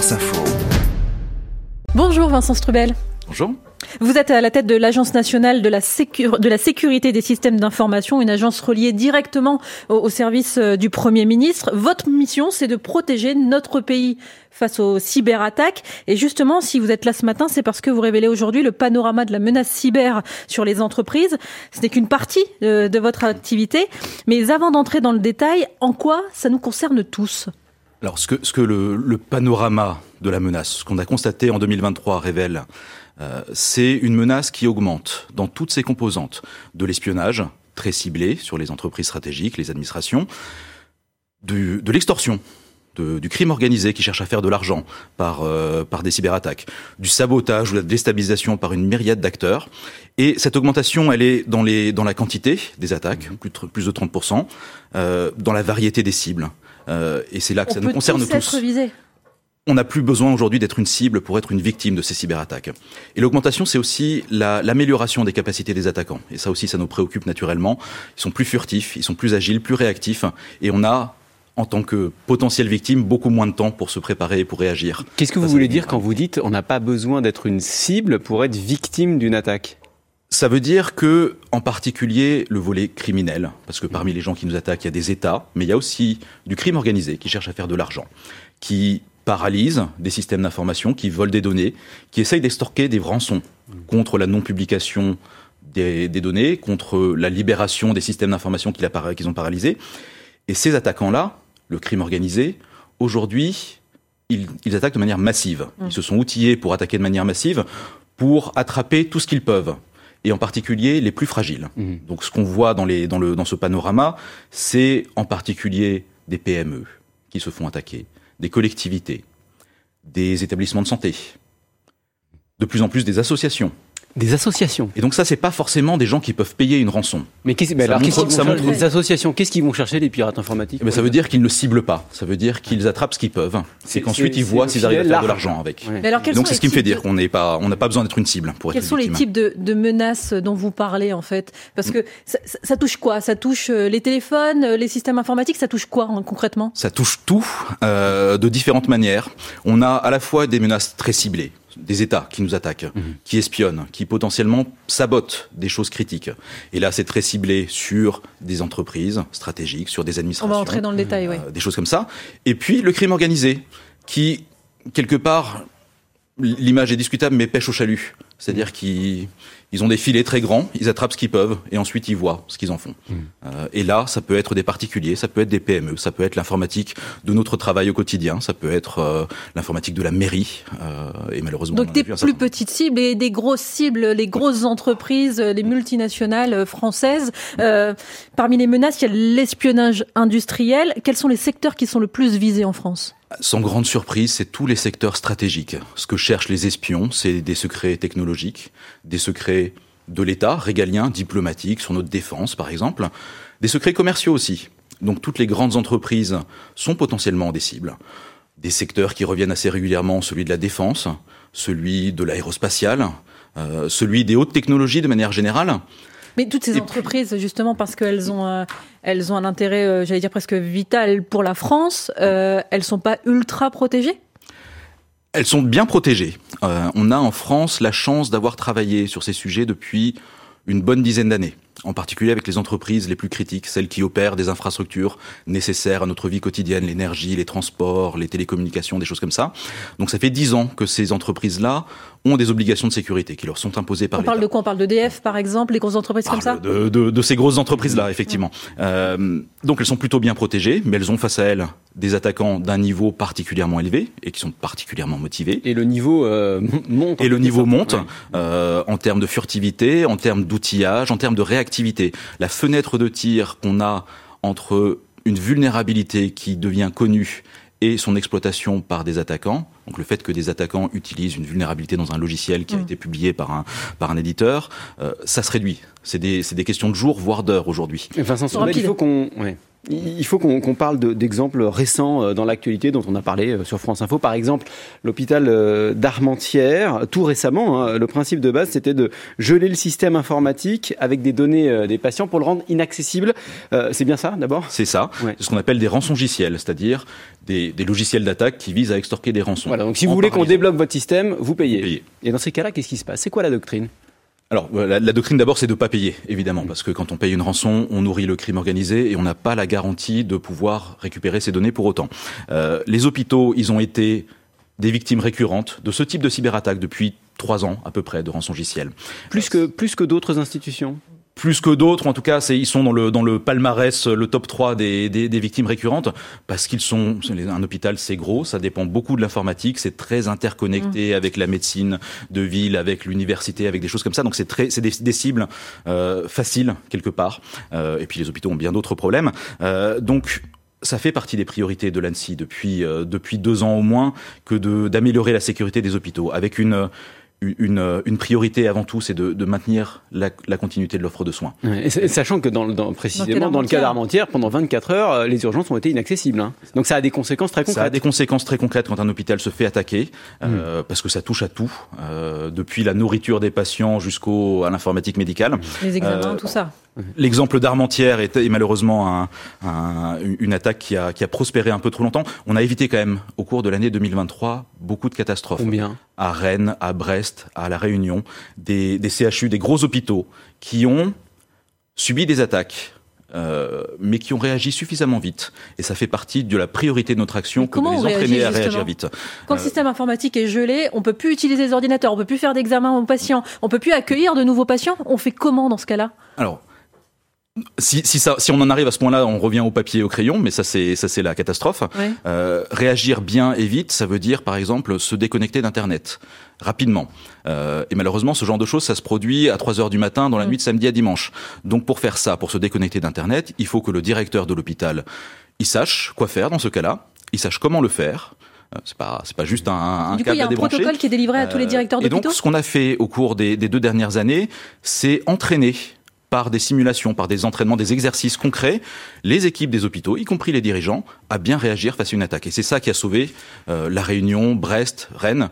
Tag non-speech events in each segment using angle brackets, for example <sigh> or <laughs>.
France Info. Bonjour Vincent Strubel. Bonjour. Vous êtes à la tête de l'Agence nationale de la, de la sécurité des systèmes d'information, une agence reliée directement au, service euh, du Premier ministre. Votre mission, c'est de protéger notre pays face aux cyberattaques. Et justement, si vous êtes là ce matin, c'est parce que vous révélez aujourd'hui le panorama de la menace cyber sur les entreprises. Ce n'est qu'une partie de, de votre activité. Mais avant d'entrer dans le détail, en quoi ça nous concerne tous? Alors, ce que, ce que le, le, panorama de la menace, ce qu'on a constaté en 2023 révèle, euh, c'est une menace qui augmente dans toutes ses composantes. De l'espionnage, très ciblé sur les entreprises stratégiques, les administrations, du, de l'extorsion, du crime organisé qui cherche à faire de l'argent par, euh, par des cyberattaques, du sabotage ou de la déstabilisation par une myriade d'acteurs. Et cette augmentation, elle est dans, les, dans la quantité des attaques, plus de, plus de 30%, euh, dans la variété des cibles. Euh, et c'est là que On ça nous concerne tous. Être. On n'a plus besoin aujourd'hui d'être une cible pour être une victime de ces cyberattaques. Et l'augmentation, c'est aussi l'amélioration des capacités des attaquants. Et ça aussi, ça nous préoccupe naturellement. Ils sont plus furtifs, ils sont plus agiles, plus réactifs. Et on a en tant que potentielle victime, beaucoup moins de temps pour se préparer et pour réagir. Qu'est-ce que vous voulez dire quand vous dites on n'a pas besoin d'être une cible pour être victime d'une attaque? Ça veut dire que, en particulier, le volet criminel, parce que parmi les gens qui nous attaquent, il y a des États, mais il y a aussi du crime organisé qui cherche à faire de l'argent, qui paralyse des systèmes d'information, qui volent des données, qui essayent d'extorquer des rançons contre la non-publication des, des, données, contre la libération des systèmes d'information qu'ils ont paralysés. Et ces attaquants-là, le crime organisé, aujourd'hui, ils, ils, attaquent de manière massive. Ils se sont outillés pour attaquer de manière massive, pour attraper tout ce qu'ils peuvent et en particulier les plus fragiles. Mmh. Donc ce qu'on voit dans, les, dans, le, dans ce panorama, c'est en particulier des PME qui se font attaquer, des collectivités, des établissements de santé, de plus en plus des associations des associations. Et donc ça, c'est pas forcément des gens qui peuvent payer une rançon. Mais qu'est-ce bah alors, montre, ça montre les associations Qu'est-ce qu'ils vont chercher les pirates informatiques eh ben, Ça veut dire qu'ils ne ciblent pas. Ça veut dire qu'ils attrapent ce qu'ils peuvent. C'est qu'ensuite ils voient s'ils arrivent à faire de l'argent avec. Ouais. alors, donc c'est ce qui me fait dire qu'on n'est pas, on n'a pas besoin d'être une cible pour quels être sont victime. les types de, de, menaces dont vous parlez en fait? Parce que ça, ça, touche quoi? Ça touche euh, les téléphones, les systèmes informatiques? Ça touche quoi hein, concrètement? Ça touche tout euh, de différentes manières. On a à la fois des menaces très ciblées des États qui nous attaquent, mmh. qui espionnent, qui potentiellement sabotent des choses critiques. Et là, c'est très ciblé sur des entreprises stratégiques, sur des administrations. On va entrer dans le détail, euh, oui. Des choses comme ça. Et puis, le crime organisé, qui, quelque part, l'image est discutable, mais pêche au chalut. C'est-à-dire qu'ils ils ont des filets très grands, ils attrapent ce qu'ils peuvent, et ensuite ils voient ce qu'ils en font. Mmh. Euh, et là, ça peut être des particuliers, ça peut être des PME, ça peut être l'informatique de notre travail au quotidien, ça peut être euh, l'informatique de la mairie, euh, et malheureusement... Donc des plus petites cibles et des grosses cibles, les grosses entreprises, les multinationales françaises. Euh, parmi les menaces, il y a l'espionnage industriel. Quels sont les secteurs qui sont le plus visés en France? Sans grande surprise, c'est tous les secteurs stratégiques. Ce que cherchent les espions, c'est des secrets technologiques, des secrets de l'État, régaliens, diplomatiques, sur notre défense par exemple, des secrets commerciaux aussi. Donc toutes les grandes entreprises sont potentiellement des cibles. Des secteurs qui reviennent assez régulièrement, celui de la défense, celui de l'aérospatial, euh, celui des hautes technologies de manière générale. Mais toutes ces Et entreprises, justement, parce qu'elles ont, euh, elles ont un intérêt, euh, j'allais dire presque vital pour la France, elles sont pas ultra protégées? Elles sont bien protégées. Euh, on a en France la chance d'avoir travaillé sur ces sujets depuis une bonne dizaine d'années, en particulier avec les entreprises les plus critiques, celles qui opèrent des infrastructures nécessaires à notre vie quotidienne, l'énergie, les transports, les télécommunications, des choses comme ça. Donc ça fait dix ans que ces entreprises-là ont des obligations de sécurité qui leur sont imposées par On parle de quoi? On parle d'EDF, par exemple, les grosses entreprises comme ça? de, de, de ces grosses entreprises-là, effectivement. Euh, donc elles sont plutôt bien protégées, mais elles ont face à elles des attaquants d'un niveau particulièrement élevé et qui sont particulièrement motivés. Et le niveau euh, <laughs> monte. Et le niveau monte Ouais. euh, en termes de furtivité, en termes d'outillage, en termes de réactivité. La fenêtre de tir qu'on a entre une vulnérabilité qui devient connue et son exploitation par des attaquants. Donc le fait que des attaquants utilisent une vulnérabilité dans un logiciel qui a Mm. été publié par un, par un éditeur, euh, ça se réduit. C'est des, c'est des questions de jours, voire d'heures aujourd'hui. Vincent Rapide. il faut qu'on. ouais. Il faut qu'on parle d'exemples récents euh, dans l'actualité dont on a parlé euh, sur France Info. Par exemple, l'hôpital euh, d'Armentières, tout récemment, hein, le principe de base, c'était de geler le système informatique avec des données des patients pour le rendre inaccessible. c'est bien ça, d'abord? C'est ça. C'est ce qu'on appelle des rançongiciels, c'est-à-dire des, logiciels d'attaque qui visent à extorquer des rançons. Voilà, donc si vous voulez qu'on débloque votre système, vous payez. vous payez. Et dans ces cas-là, qu'est-ce qui se passe? C'est quoi la doctrine? Alors, la, doctrine d'abord, c'est de ne pas payer, évidemment, parce que quand on paye une rançon, on nourrit le crime organisé et on n'a pas la garantie de pouvoir récupérer ces données pour autant. Euh, les hôpitaux, ils ont été des victimes récurrentes de ce type de cyberattaque depuis trois ans à peu près de rançongiciel. Plus que, plus que d'autres institutions? Plus que d'autres, en tout cas, ils sont dans le, dans le palmarès, le top 3 des, des, victimes récurrentes, parce qu'ils sont, un hôpital c'est gros, ça dépend beaucoup de l'informatique, c'est très interconnecté mmh. avec la médecine de ville, avec l'université, avec des choses comme ça, donc c'est très, c'est des, cibles euh, faciles quelque part, euh, et puis les hôpitaux ont bien d'autres problèmes, euh, donc ça fait partie des priorités de l'ANSI depuis, depuis deux ans au moins que d'améliorer la sécurité des hôpitaux, avec une une, une, priorité avant tout, c'est de, de, maintenir la, la, continuité de l'offre de soins. et sachant que dans, dans précisément dans le cas d'Armentières, pendant 24 heures, euh, les urgences ont été inaccessibles. Hein. Donc ça a des conséquences très concrètes. Ça a des conséquences très concrètes quand un hôpital se fait attaquer, euh, hmm. parce que ça touche à tout, euh, depuis la nourriture des patients jusqu'au à l'informatique médicale. Les examens, euh, tout ça. L'exemple d'Armentières est, malheureusement un, une attaque qui a, qui a, prospéré un peu trop longtemps. On a évité quand même, au cours de l'année 2023, beaucoup de catastrophes. Combien? À Rennes, à Brest, à La Réunion, des, des CHU, des gros hôpitaux qui ont subi des attaques. Euh, mais qui ont réagi suffisamment vite. Et ça fait partie de la priorité de notre action que de les entraîner à réagir vite. Quand le euh, système informatique est gelé, on peut plus utiliser les ordinateurs, on peut plus faire d'examen aux patients, on peut plus accueillir de nouveaux patients. On fait comment dans ce cas-là? Alors, si, si, ça, si on en arrive à ce point-là, on revient au papier et au crayon, mais ça c'est ça c'est la catastrophe. Euh, réagir bien et vite, ça veut dire par exemple se déconnecter d'internet rapidement. Euh, et malheureusement, ce genre de choses, ça se produit à 3 heures du matin dans la nuit de samedi à dimanche. Donc pour faire ça, pour se déconnecter d'internet, il faut que le directeur de l'hôpital, il sache quoi faire dans ce cas-là, il sache comment le faire. Euh, c'est pas c'est pas juste un, un du coup, il y a un protocole qui est délivré à tous les directeurs d'hôpitaux. Et donc, ce qu'on a fait au cours des, des deux dernières années, c'est entraîner par des simulations, par des entraînements, des exercices concrets, les équipes des hôpitaux, y compris les dirigeants, à bien réagir face à une attaque. Et c'est ça qui a sauvé euh, La Réunion, Brest, Rennes,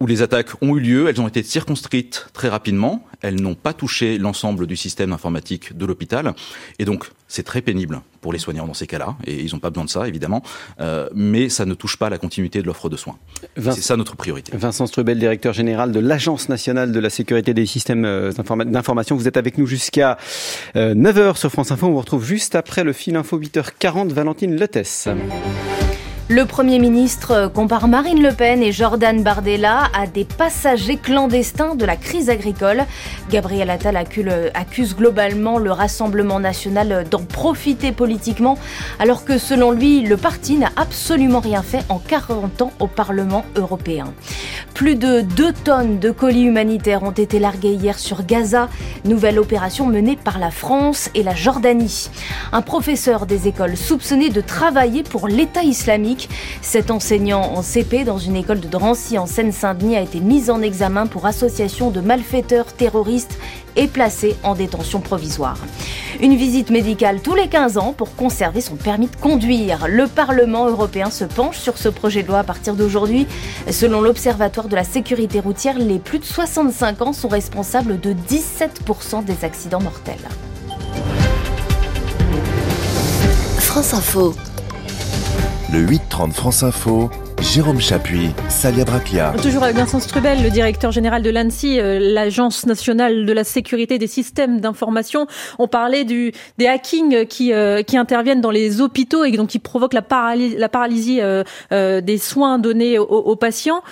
où les attaques ont eu lieu, elles ont été circonscrites très rapidement, elles n'ont pas touché l'ensemble du système informatique de l'hôpital, et donc c'est très pénible pour les soignants dans ces cas-là, et ils n'ont pas besoin de ça évidemment, euh, mais ça ne touche pas la continuité de l'offre de soins. C'est ça notre priorité. Vincent Strubel, directeur général de l'Agence nationale de la sécurité des systèmes euh, d'information, vous êtes avec nous jusqu'à 9h euh, sur France Info, on vous retrouve juste après le fil info 8h40, Valentine Lettès. Le Premier ministre compare Marine Le Pen et Jordan Bardella à des passagers clandestins de la crise agricole. Gabriel Attal accuse globalement le Rassemblement national d'en profiter politiquement, alors que selon lui, le parti n'a absolument rien fait en 40 ans au Parlement européen. Plus de 2 tonnes de colis humanitaires ont été largués hier sur Gaza, nouvelle opération menée par la France et la Jordanie. Un professeur des écoles soupçonné de travailler pour l'État islamique cet enseignant en CP dans une école de Drancy en Seine-Saint-Denis a été mis en examen pour association de malfaiteurs terroristes et placé en détention provisoire. Une visite médicale tous les 15 ans pour conserver son permis de conduire. Le Parlement européen se penche sur ce projet de loi à partir d'aujourd'hui. Selon l'Observatoire de la sécurité routière, les plus de 65 ans sont responsables de 17% des accidents mortels. France Info. Le 8-30 France Info, Jérôme Chapuis, Salia Braclia. Toujours avec Vincent Strubel, le directeur général de l'ANSI, euh, l'Agence nationale de la sécurité des systèmes d'information. On parlait des hackings qui, euh, qui interviennent dans les hôpitaux et donc qui provoquent la, paralysie, la paralysie euh, des soins donnés aux, aux patients.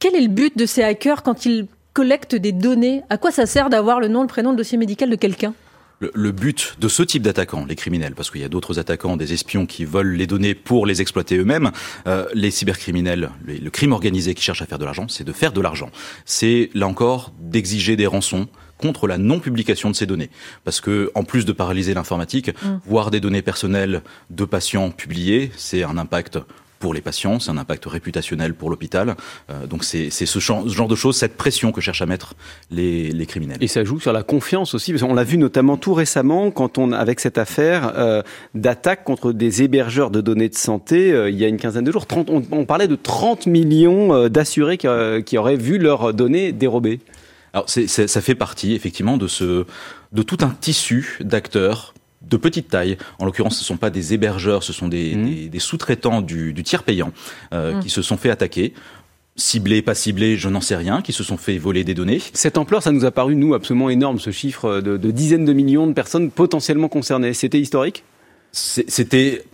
Quel est le but de ces hackers quand ils collectent des données? À quoi ça sert d'avoir le nom, le prénom, le dossier médical de quelqu'un? Le, but de ce type d'attaquants, les criminels, parce qu'il y a d'autres attaquants, des espions qui volent les données pour les exploiter eux-mêmes, euh, les cybercriminels, le crime organisé qui cherche à faire de l'argent, c'est de faire de l'argent. C'est là encore d'exiger des rançons contre la non-publication de ces données. Parce que, en plus de paralyser l'informatique, mm. voir des données personnelles de patients publiées, c'est un impact pour les patients, c'est un impact réputationnel pour l'hôpital. Euh, donc c'est ce, genre de choses, cette pression que cherchent à mettre les, les criminels. Et ça joue sur la confiance aussi, parce qu'on l'a vu notamment tout récemment quand on, avec cette affaire euh, d'attaque contre des hébergeurs de données de santé, euh, il y a une quinzaine de jours, 30, on, on, parlait de 30 millions euh, d'assurés qui, qui, auraient vu leurs données dérobées. Alors c'est ça fait partie effectivement de ce de tout un tissu d'acteurs de petite taille. En l'occurrence, ce ne sont pas des hébergeurs, ce sont des, mmh. des, des sous-traitants du, du, tiers payant euh, mmh. qui se sont fait attaquer ciblés, pas ciblés, je n'en sais rien, qui se sont fait voler des données. Cette ampleur, ça nous a paru, nous, absolument énorme, ce chiffre de, de dizaines de millions de personnes potentiellement concernées. C'était historique? C'était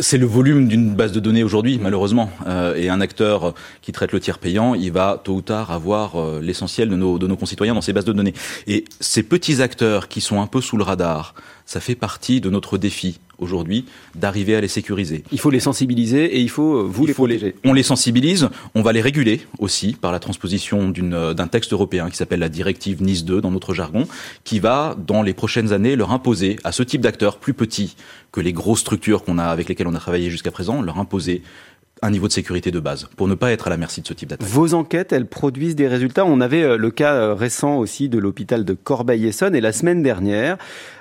c'est le volume d'une base de données aujourd'hui, malheureusement. Euh, et un acteur qui traite le tiers payant, il va tôt ou tard avoir euh, l'essentiel de nos, de nos concitoyens dans ces bases de données. Et ces petits acteurs qui sont un peu sous le radar, ça fait partie de notre défi aujourd'hui d'arriver à les sécuriser. Il faut les sensibiliser et il faut euh, vous il les protéger. on les sensibilise, on va les réguler aussi par la transposition euh, d'un texte européen qui s'appelle la directive Nice 2 dans notre jargon, qui va dans les prochaines années leur imposer à ce type d'acteurs plus petits que les grosses structures qu'on a avec lesquelles on a travaillé jusqu'à présent, leur imposer un niveau de sécurité de base pour ne pas être à la merci de ce type d'attaque. Vos enquêtes, elles produisent des résultats. On avait euh, le cas euh, récent aussi de l'hôpital de Corbeil-Essonne et la semaine dernière,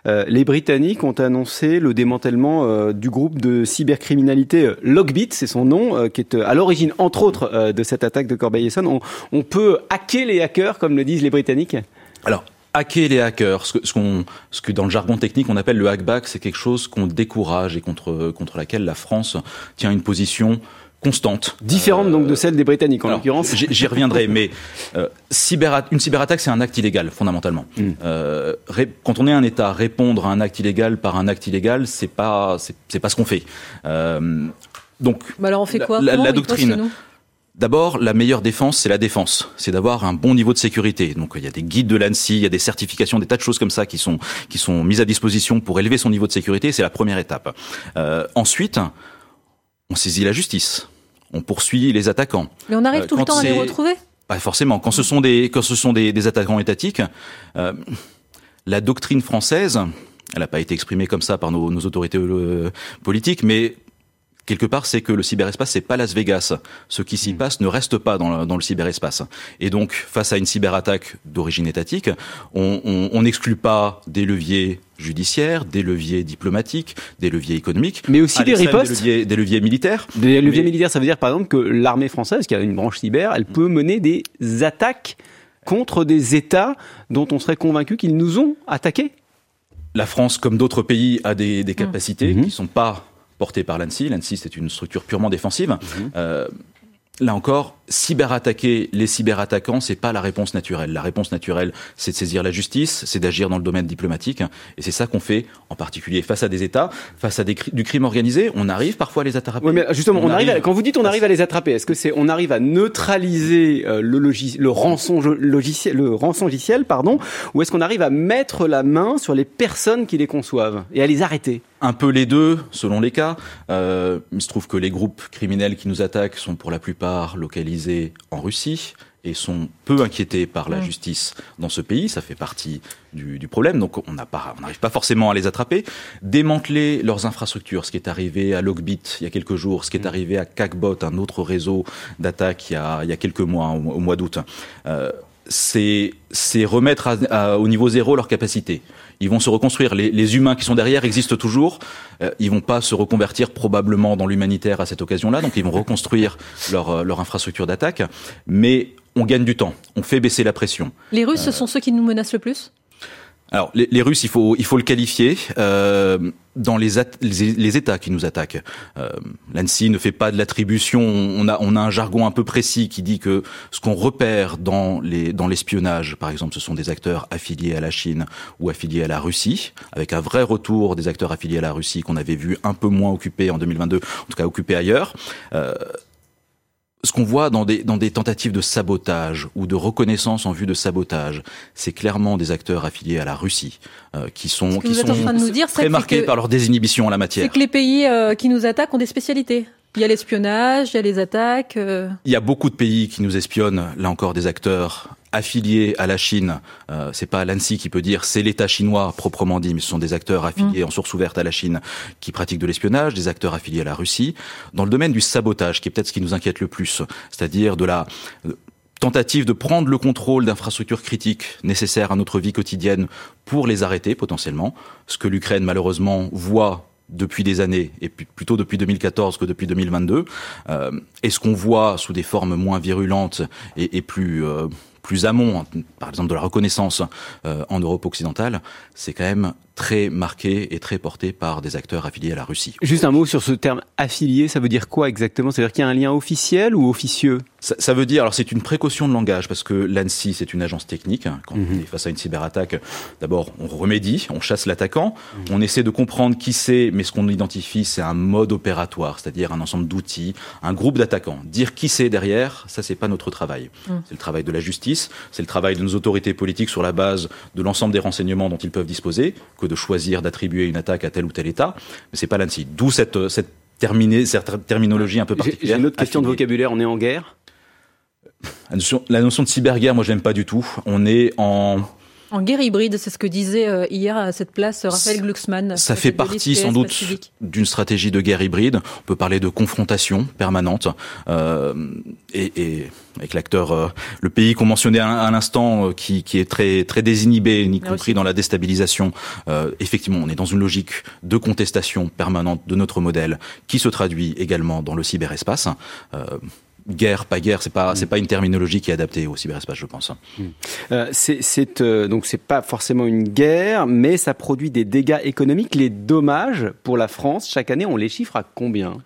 euh, les Britanniques ont annoncé le démantèlement du groupe de cybercriminalité Logbit, c'est son nom, qui est à l'origine entre autres de cette attaque de Corbeil-Essonne. On, on, peut hacker les hackers, comme le disent les Britanniques? Alors, hacker les hackers, ce que, ce, ce que dans le jargon technique on appelle le hackback, c'est quelque chose qu'on décourage et contre, contre laquelle la France tient une position constante. Différente donc de celle des Britanniques en l'occurrence. J'y reviendrai, mais euh, cyber, une cyberattaque c'est un acte illégal fondamentalement. Mm. Euh, quand on est un État, répondre à un acte illégal par un acte illégal, c'est pas c'est pas ce qu'on fait. Euh, donc. Bah alors on fait quoi La, la doctrine. D'abord, la meilleure défense, c'est la défense. C'est d'avoir un bon niveau de sécurité. Donc, il y a des guides de l'ANSI, il y a des certifications, des tas de choses comme ça qui sont qui sont mises à disposition pour élever son niveau de sécurité. C'est la première étape. Euh, ensuite, on saisit la justice, on poursuit les attaquants. Mais on arrive euh, tout le temps à les retrouver Pas forcément. Quand ce sont des, quand ce sont des, des attaquants étatiques, euh, la doctrine française, elle n'a pas été exprimée comme ça par nos, nos autorités euh, politiques, mais quelque part, c'est que le cyberespace, c'est pas Las Vegas. Ce qui s'y mm. passe ne reste pas dans le, dans le, cyberespace. Et donc, face à une cyberattaque d'origine étatique, on n'exclut pas des leviers judiciaires, des leviers diplomatiques, des leviers économiques, mais aussi des ripostes, des leviers, des leviers, militaires. Des leviers militaires, ça veut dire par exemple que l'armée française, qui a une branche cyber, elle peut mener des attaques contre des États dont on serait convaincu qu'ils nous ont attaqués. La France, comme d'autres pays, a des, des capacités mmh. qui ne sont pas portées par l'ANSI. L'ANSI, c'est une structure purement défensive. Mmh. Euh, là encore, cyberattaquer les cyberattaquants, c'est pas la réponse naturelle. La réponse naturelle, c'est de saisir la justice, c'est d'agir dans le domaine diplomatique, et c'est ça qu'on fait, en particulier face à des États, face à des, du crime organisé. On arrive parfois à les attraper. Oui, mais justement, on, arrive. quand vous dites on arrive à les attraper, est-ce que c'est on arrive à neutraliser euh, le, logis, le rançon logiciel, le rançon logiciel, pardon, ou est-ce qu'on arrive à mettre la main sur les personnes qui les conçoivent et à les arrêter? Un peu les deux, selon les cas. Euh, il se trouve que les groupes criminels qui nous attaquent sont pour la plupart localisés en Russie et sont peu inquiétés par la mm. justice dans ce pays, ça fait partie du, du problème, donc on n'arrive pas forcément à les attraper. Démanteler leurs infrastructures, ce qui est arrivé à Logbit il y a quelques jours, ce qui est mm. arrivé à Kakbot, un autre réseau d'attaque il, il, y a quelques mois, au, mois d'août, euh, c'est remettre au niveau zéro leur capacité ils vont se reconstruire. Les, les humains qui sont derrière existent toujours. Euh, ils vont pas se reconvertir probablement dans l'humanitaire à cette occasion-là, donc ils vont reconstruire leur, euh, leur infrastructure d'attaque. Mais on gagne du temps, on fait baisser la pression. Les Russes, ce sont ceux qui nous menacent le plus? Alors, les, les, Russes, il faut, il faut le qualifier. Euh, dans les, les, États qui nous attaquent, euh, l'ANSI ne fait pas de l'attribution. On a, on a un jargon un peu précis qui dit que ce qu'on repère dans les dans l'espionnage, par exemple, ce sont des acteurs affiliés à la Chine ou affiliés à la Russie, avec un vrai retour des acteurs affiliés à la Russie qu'on avait vu un peu moins occupés en 2022, en tout cas occupés ailleurs. Euh, ce qu'on voit dans des, dans des tentatives de sabotage ou de reconnaissance en vue de sabotage, c'est clairement des acteurs affiliés à la Russie euh, qui sont, qui sont très marqués par leur désinhibition en la matière. C'est que les pays euh, qui nous attaquent ont des spécialités. Il y a l'espionnage, il y a les attaques. Euh. Il y a beaucoup de pays qui nous espionnent, là encore des acteurs affiliés à la Chine. Euh, c'est pas l'ANSI qui peut dire c'est l'État chinois proprement dit, mais ce sont des acteurs affiliés en source ouverte à la Chine qui pratiquent de l'espionnage, des acteurs affiliés à la Russie. Dans le domaine du sabotage, qui est peut-être ce qui nous inquiète le plus, c'est-à-dire de la euh, tentative de prendre le contrôle d'infrastructures critiques nécessaires à notre vie quotidienne pour les arrêter potentiellement, ce que l'Ukraine malheureusement voit depuis des années, et plutôt depuis 2014 que depuis 2022. Euh, et ce qu'on voit sous des formes moins virulentes et, et plus euh, plus amont, par exemple de la reconnaissance euh, en Europe occidentale, c'est quand même très marqué et très porté par des acteurs affiliés à la Russie. Juste un mot sur ce terme affilié, ça veut dire quoi exactement? C'est-à-dire qu'il y a un lien officiel ou officieux? Ça, ça, veut dire, alors c'est une précaution de langage, parce que l'ANSI, c'est une agence technique. Quand mhm. on est face à une cyberattaque, d'abord, on remédie, on chasse l'attaquant, mhm. on essaie de comprendre qui c'est, mais ce qu'on identifie, c'est un mode opératoire, c'est-à-dire un ensemble d'outils, un groupe d'attaquants. Dire qui c'est derrière, ça, c'est pas notre travail. Mhm. C'est le travail de la justice, c'est le travail de nos autorités politiques sur la base de l'ensemble des renseignements dont ils peuvent disposer, que de choisir d'attribuer une attaque à tel ou tel État. Mais c'est pas l'ANSI. D'où cette, cette, cette terminologie un peu particulière. J'ai une autre question de vocabulaire. On est en guerre? La notion, la notion de cyberguerre, moi, je n'aime pas du tout. On est en en guerre hybride, c'est ce que disait euh, hier à cette place Raphaël Glucksmann. Ça fait partie sans doute d'une stratégie de guerre hybride. On peut parler de confrontation permanente euh, et, et, avec l'acteur, euh, le pays qu'on mentionnait à, l'instant, euh, qui, qui, est très très désinhibé, y compris dans la déstabilisation. effectivement, on est dans une logique de contestation permanente de notre modèle, qui se traduit également dans le cyberespace guerre, pas guerre, c'est pas c'est pas une terminologie qui est adaptée au cyberespace, je pense. Hmm. Euh, c'est euh, donc c'est pas forcément une guerre, mais ça produit des dégâts économiques. Les dommages pour la France chaque année, on les chiffre à combien?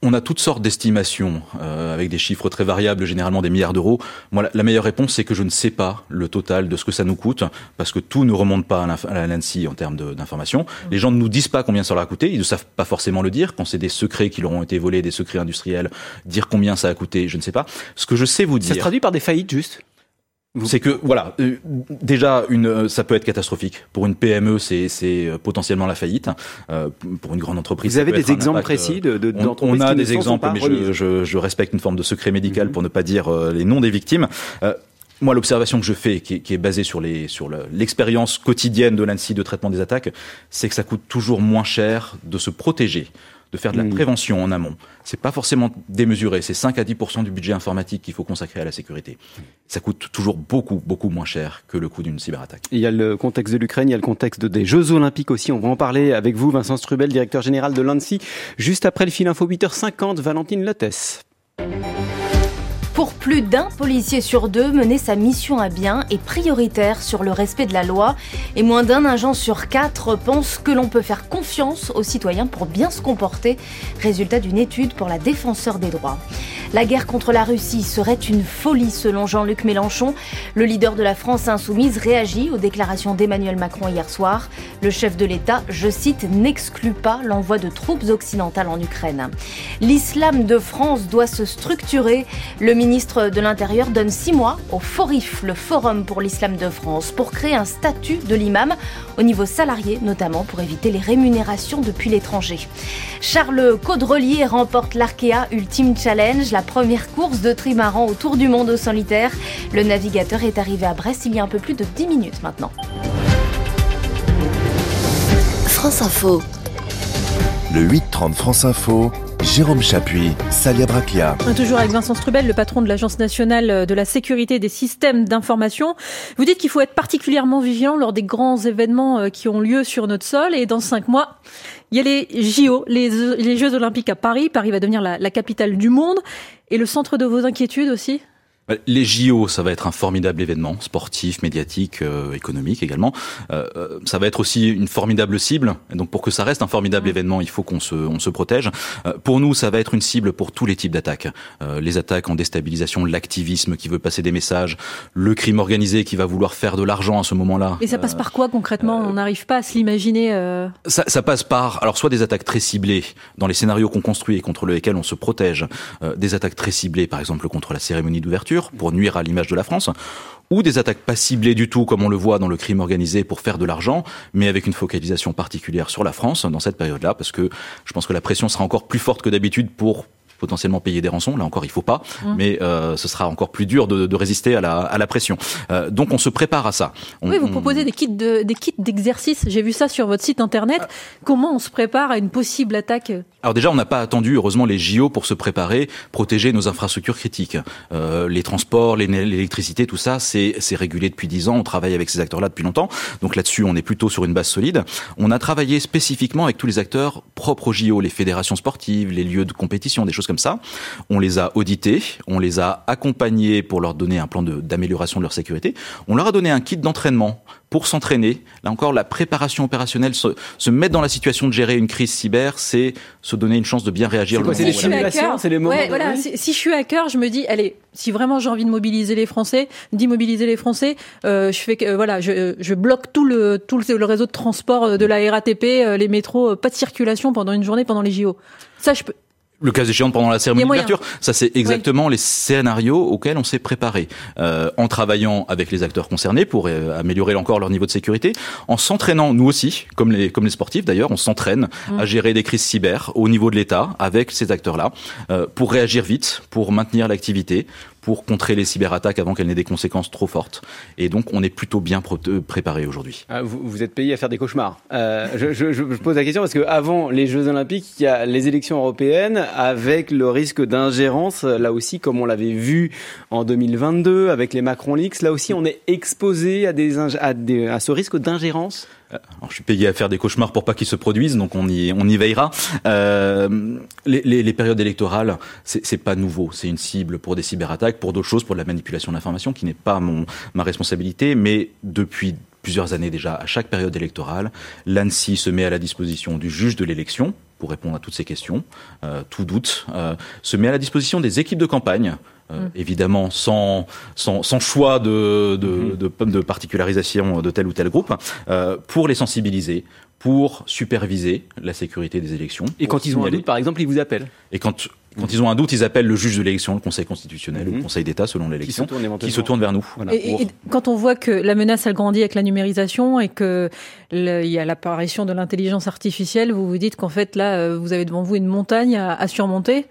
On a toutes sortes d'estimations euh, avec des chiffres très variables, généralement des milliards d'euros. Moi, la, meilleure réponse, c'est que je ne sais pas le total de ce que ça nous coûte, parce que tout ne remonte pas à l'ANSI en termes d'informations. Les gens ne nous disent pas combien ça leur a coûté, ils ne savent pas forcément le dire. Quand c'est des secrets qui leur ont été volés, des secrets industriels, dire combien ça a coûté, je ne sais pas. Ce que je sais vous dire... Ça se traduit par des faillites, juste? C'est que voilà, euh, déjà une, euh, ça peut être catastrophique pour une PME, c'est euh, potentiellement la faillite. pour une grande entreprise, vous avez des exemples précis de, de on, on, a des exemples, mais je, je, je, respecte une forme de secret médical mhm. pour ne pas dire les noms des victimes. moi, l'observation que je fais, qui est, qui est basée sur les sur l'expérience quotidienne de l'ANSI de traitement des attaques, c'est que ça coûte toujours moins cher de se protéger de faire de la mmh. prévention en amont. C'est pas forcément démesuré, c'est 5 à 10% du budget informatique qu'il faut consacrer à la sécurité. Ça coûte toujours beaucoup beaucoup moins cher que le coût d'une cyberattaque. Il y a le contexte de l'Ukraine, il y a le contexte des Jeux olympiques aussi, on va en parler avec vous Vincent Strubel, directeur général de l'ANSI, juste après le fil info 8h50 Valentine Lottes. Pour plus d'un policier sur deux, mener sa mission à bien est prioritaire sur le respect de la loi et moins d'un agent sur quatre pense que l'on peut faire confiance aux citoyens pour bien se comporter, résultat d'une étude pour la défenseur des droits. La guerre contre la Russie serait une folie selon Jean-Luc Mélenchon. Le leader de la France insoumise réagit aux déclarations d'Emmanuel Macron hier soir. Le chef de l'État, je cite, n'exclut pas l'envoi de troupes occidentales en Ukraine. L'islam de France doit se structurer. Le ministre de l'Intérieur donne six mois au FORIF, le Forum pour l'Islam de France, pour créer un statut de l'imam au niveau salarié, notamment pour éviter les rémunérations depuis l'étranger. Charles Caudrelier remporte l'Arkea Ultimate Challenge, la première course de trimaran autour du monde au solitaire. Le navigateur est arrivé à Brest il y a un peu plus de 10 minutes maintenant. France Info. Le 8-30 France Info Jérôme Chapuis, Salia Braclia. Toujours avec Vincent Strubel, le patron de l'Agence nationale de la sécurité des systèmes d'information. Vous dites qu'il faut être particulièrement vigilant lors des grands événements euh, qui ont lieu sur notre sol. Et dans cinq mois, il y a les JO, les, Jeux Olympiques à Paris. Paris va devenir la capitale du monde. Et le centre de vos inquiétudes aussi? Les JO, ça va être un formidable événement sportif, médiatique, euh, économique également. Euh, euh, ça va être aussi une formidable cible. Et donc pour que ça reste un formidable mmh. événement, il faut qu'on se, on se protège. pour nous, ça va être une cible pour tous les types d'attaques. les attaques en déstabilisation, l'activisme qui veut passer des messages, le crime organisé qui va vouloir faire de l'argent à ce moment-là. Et ça passe par quoi concrètement? On n'arrive pas à se l'imaginer. Ça, ça, passe par alors soit des attaques très ciblées dans les scénarios qu'on construit et contre lesquels on se protège, des attaques très ciblées par exemple contre la cérémonie d'ouverture pour nuire à l'image de la France, ou des attaques pas ciblées du tout, comme on le voit dans le crime organisé, pour faire de l'argent, mais avec une focalisation particulière sur la France dans cette période-là, parce que je pense que la pression sera encore plus forte que d'habitude pour potentiellement payer des rançons. Là encore, il faut pas, mmh. mais euh, ce sera encore plus dur de, de résister à la, à la pression. Euh, donc on se prépare à ça. oui, vous proposez des kits de, des kits d'exercice. J'ai vu ça sur votre site internet. Ah. Comment on se prépare à une possible attaque Alors déjà, on n'a pas attendu heureusement les JO pour se préparer, protéger nos infrastructures critiques, euh, les transports, l'électricité, tout ça, c'est régulé depuis dix ans. On travaille avec ces acteurs-là depuis longtemps. Donc là-dessus, on est plutôt sur une base solide. On a travaillé spécifiquement avec tous les acteurs propres aux JO, les fédérations sportives, les lieux de compétition, des choses comme ça. On les a audités, on les a accompagnés pour leur donner un plan d'amélioration de, leur sécurité. On leur a donné un kit d'entraînement pour s'entraîner. Là encore, la préparation opérationnelle, se, se, mettre dans la situation de gérer une crise cyber, c'est se donner une chance de bien réagir. C'est les simulations C'est les moments ouais, voilà. Si, si, je suis hacker, je me dis, allez, si vraiment j'ai envie de mobiliser les Français, d'immobiliser les Français, euh, je fais que euh, voilà, je, je, bloque tout le tout le, réseau de transport de la RATP, euh, les métros, pas de circulation pendant une journée pendant les JO. Ça, je peux, le cas échéant pendant la cérémonie d'ouverture. Ça, c'est exactement les scénarios auxquels on s'est préparé, euh, en travaillant avec les acteurs concernés pour euh, améliorer encore leur niveau de sécurité, en s'entraînant nous aussi, comme les comme les sportifs d'ailleurs, on s'entraîne mmh. à gérer des crises cyber au niveau de l'État avec ces acteurs-là euh, pour réagir vite, pour maintenir l'activité, pour contrer les cyberattaques avant qu'elles n'aient des conséquences trop fortes. Et donc, on est plutôt bien euh, préparé aujourd'hui. Ah, vous, êtes payé à faire des cauchemars. Euh, je, pose la question parce qu'avant les Jeux Olympiques, il y a les élections européennes avec le risque d'ingérence, là aussi, comme on l'avait vu en 2022 avec les Macron Leaks, là aussi, on est exposé à ce risque d'ingérence? Je suis payé à faire des cauchemars pour pas qu'ils se produisent, donc on y, on y veillera. Euh, les, périodes électorales, c'est pas nouveau. C'est une cible pour des cyberattaques, pour d'autres choses, pour de la manipulation de l'information, qui n'est pas mon, ma responsabilité. Mais depuis plusieurs années déjà, à chaque période électorale, l'ANSI se met à la disposition du juge de l'élection pour répondre à toutes ces questions, euh, tout doute, euh, se met à la disposition des équipes de campagne euh, mm. évidemment sans, sans, sans choix de, de, mm-hmm. de, de, particularisation de tel ou tel groupe, euh, pour les sensibiliser, pour superviser la sécurité des élections. Et quand ils ont un doute, par exemple, ils vous appellent Et quand, quand ils ont un doute, ils appellent le juge de l'élection, le Conseil constitutionnel, ou le mm-hmm. Conseil d'État, selon l'élection, qui, se tourne vers nous. et, quand on voit que la menace, elle grandit avec la numérisation et que il y a l'apparition de l'intelligence artificielle, vous vous dites qu'en fait, là, euh, vous avez devant vous une montagne à, à surmonter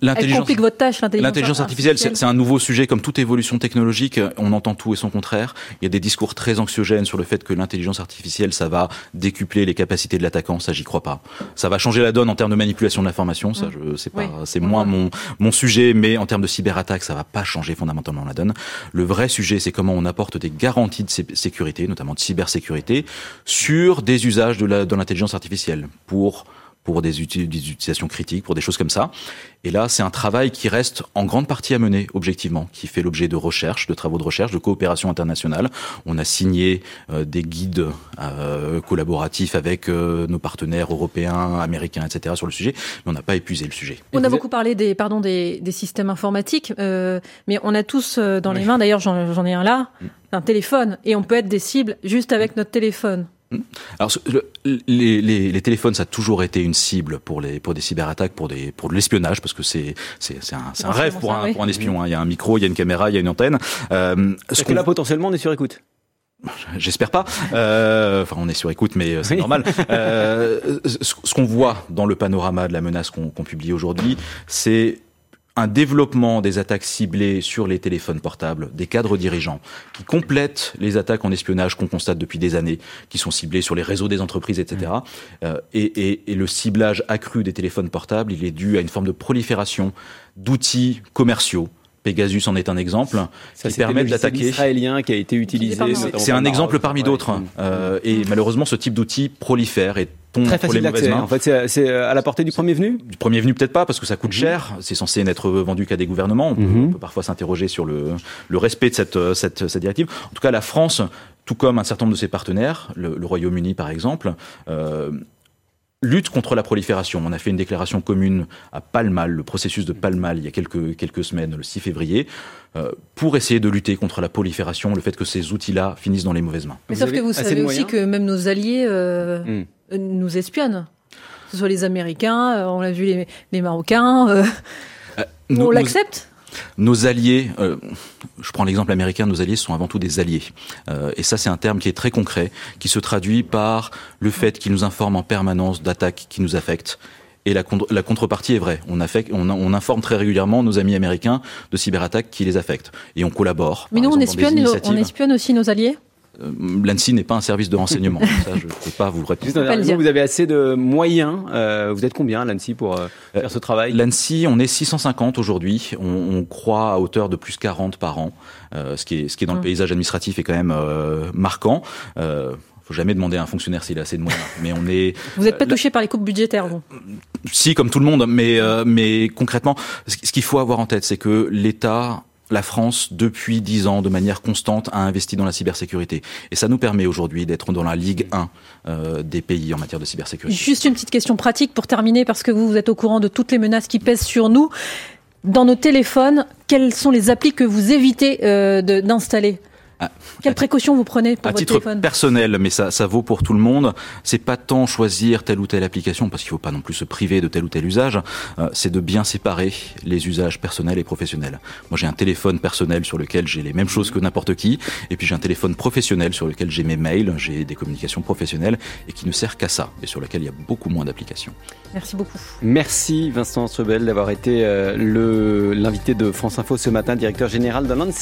L'intelligence, complique votre tâche, l'intelligence artificielle. c'est un nouveau sujet comme toute évolution technologique. On entend tout et son contraire. Il y a des discours très anxiogènes sur le fait que l'intelligence artificielle, ça va décupler les capacités de l'attaquant. Ça, j'y crois pas. Ça va changer la donne en termes de manipulation de l'information. Ça, je sais pas. C'est moins mon mon sujet, mais en termes de cyberattaque, ça va pas changer fondamentalement la donne. Le vrai sujet, c'est comment on apporte des garanties de sécurité, notamment de cybersécurité, sur des usages de l'intelligence artificielle pour pour des, utilisations critiques, pour des choses comme ça. Et là, c'est un travail qui reste en grande partie à mener, objectivement, qui fait l'objet de recherche, de travaux de recherche, de coopération internationale. On a signé euh, des guides euh, collaboratifs avec euh, nos partenaires européens, américains, etc. sur le sujet, mais on n'a pas épuisé le sujet. On a beaucoup parlé des, pardon, des, des systèmes informatiques, mais on a tous dans les mains, d'ailleurs j'en ai un là, mm. un téléphone, et on peut être des cibles juste avec notre téléphone. Hmm. Alors, les, les, les, téléphones, ça a toujours été une cible pour, les, pour des cyberattaques, pour, des, pour de l'espionnage, parce que c'est, c'est, un, un rêve pour un, pour un espion. Hein. Il y a un micro, il y a une caméra, il y a une antenne. Euh, Est-ce que là, potentiellement, on est sur écoute? J'espère pas. Euh, enfin, on est sur écoute, mais euh, c'est normal. <laughs> Euh, ce, qu'on voit dans le panorama de la menace qu'on publie aujourd'hui, c'est un développement des attaques ciblées sur les téléphones portables des cadres dirigeants qui complètent les attaques en espionnage qu'on constate depuis des années, qui sont ciblées sur les réseaux des entreprises, etc. Mmh. Euh, et, et, et, le ciblage accru des téléphones portables, il est dû à une forme de prolifération d'outils commerciaux Pegasus en est un exemple Ça, qui permet d'attaquer. israélien qui a été utilisé. C'est un exemple parmi d'autres. Euh, et malheureusement, ce type d'outil prolifère et tombe Très facile d'accès. En fait, c'est à la portée du premier venu. Du premier venu, peut-être pas, parce que ça coûte mhm. cher. C'est censé n'être vendu qu'à des gouvernements. On, mhm. peut, parfois s'interroger sur le, le respect de cette, cette, cette, directive. En tout cas, la France, tout comme un certain nombre de ses partenaires, le, le Royaume-Uni par exemple, euh, lutte contre la prolifération. On a fait une déclaration commune à Palmal, le processus de Palmal, il y a quelques, quelques semaines, le 6 février, euh, pour essayer de lutter contre la prolifération, le fait que ces outils-là finissent dans les mauvaises mains. Mais sauf que vous savez aussi que même nos alliés euh, hmm. nous espionnent. Que ce soit les Américains, euh, on l'a vu les, les Marocains. on l'accepte nos alliés, euh, je prends l'exemple américain, nos alliés sont avant tout des alliés. Euh, et ça, c'est un terme qui est très concret, qui se traduit par le fait qu'ils nous informent en permanence d'attaques qui nous affectent Et la, la, contrepartie est vraie. On, affecte, on, on, informe très régulièrement nos amis américains de cyberattaques qui les affectent. Et on collabore. Mais nous, on, espionne, on espionne aussi nos alliés? L'ANSI n'est pas un service de renseignement. <laughs> ça, je ne peux pas vous répondre. Vous, vous avez assez de moyens. Euh, vous êtes combien, l'ANSI, pour euh, faire ce travail? L'ANSI, on est 650 aujourd'hui. On, on, croit à hauteur de plus 40 par an, euh, ce, qui est, ce qui est dans le mmh. paysage administratif est quand même euh, marquant. Euh, faut jamais demander à un fonctionnaire s'il a assez de moyens. <laughs> Mais on est. Vous n'êtes pas touché par les coupes budgétaires, vous? Si, comme tout le monde, mais mais concrètement, ce qu'il faut avoir en tête, c'est que l'État la France, depuis dix ans, de manière constante, a investi dans la cybersécurité. Et ça nous permet aujourd'hui d'être dans la Ligue 1 euh, des pays en matière de cybersécurité. Juste une petite question pratique pour terminer, parce que vous, êtes au courant de toutes les menaces qui pèsent sur nous. Dans nos téléphones, quelles sont les applis que vous évitez euh, d'installer? Ah, Quelles précautions vous prenez pour à votre titre téléphone? personnel, mais ça, ça vaut pour tout le monde. C'est pas tant choisir telle ou telle application, parce qu'il faut pas non plus se priver de tel ou tel usage. Euh, c'est de bien séparer les usages personnels et professionnels. Moi, j'ai un téléphone personnel sur lequel j'ai les mêmes choses que n'importe qui, et puis j'ai un téléphone professionnel sur lequel j'ai mes mails, j'ai des communications professionnelles et qui ne sert qu'à ça, et sur lequel il y a beaucoup moins d'applications. Merci beaucoup. Merci Vincent Trebel d'avoir été euh, le l'invité de France Info ce matin, directeur général de l'ANSI.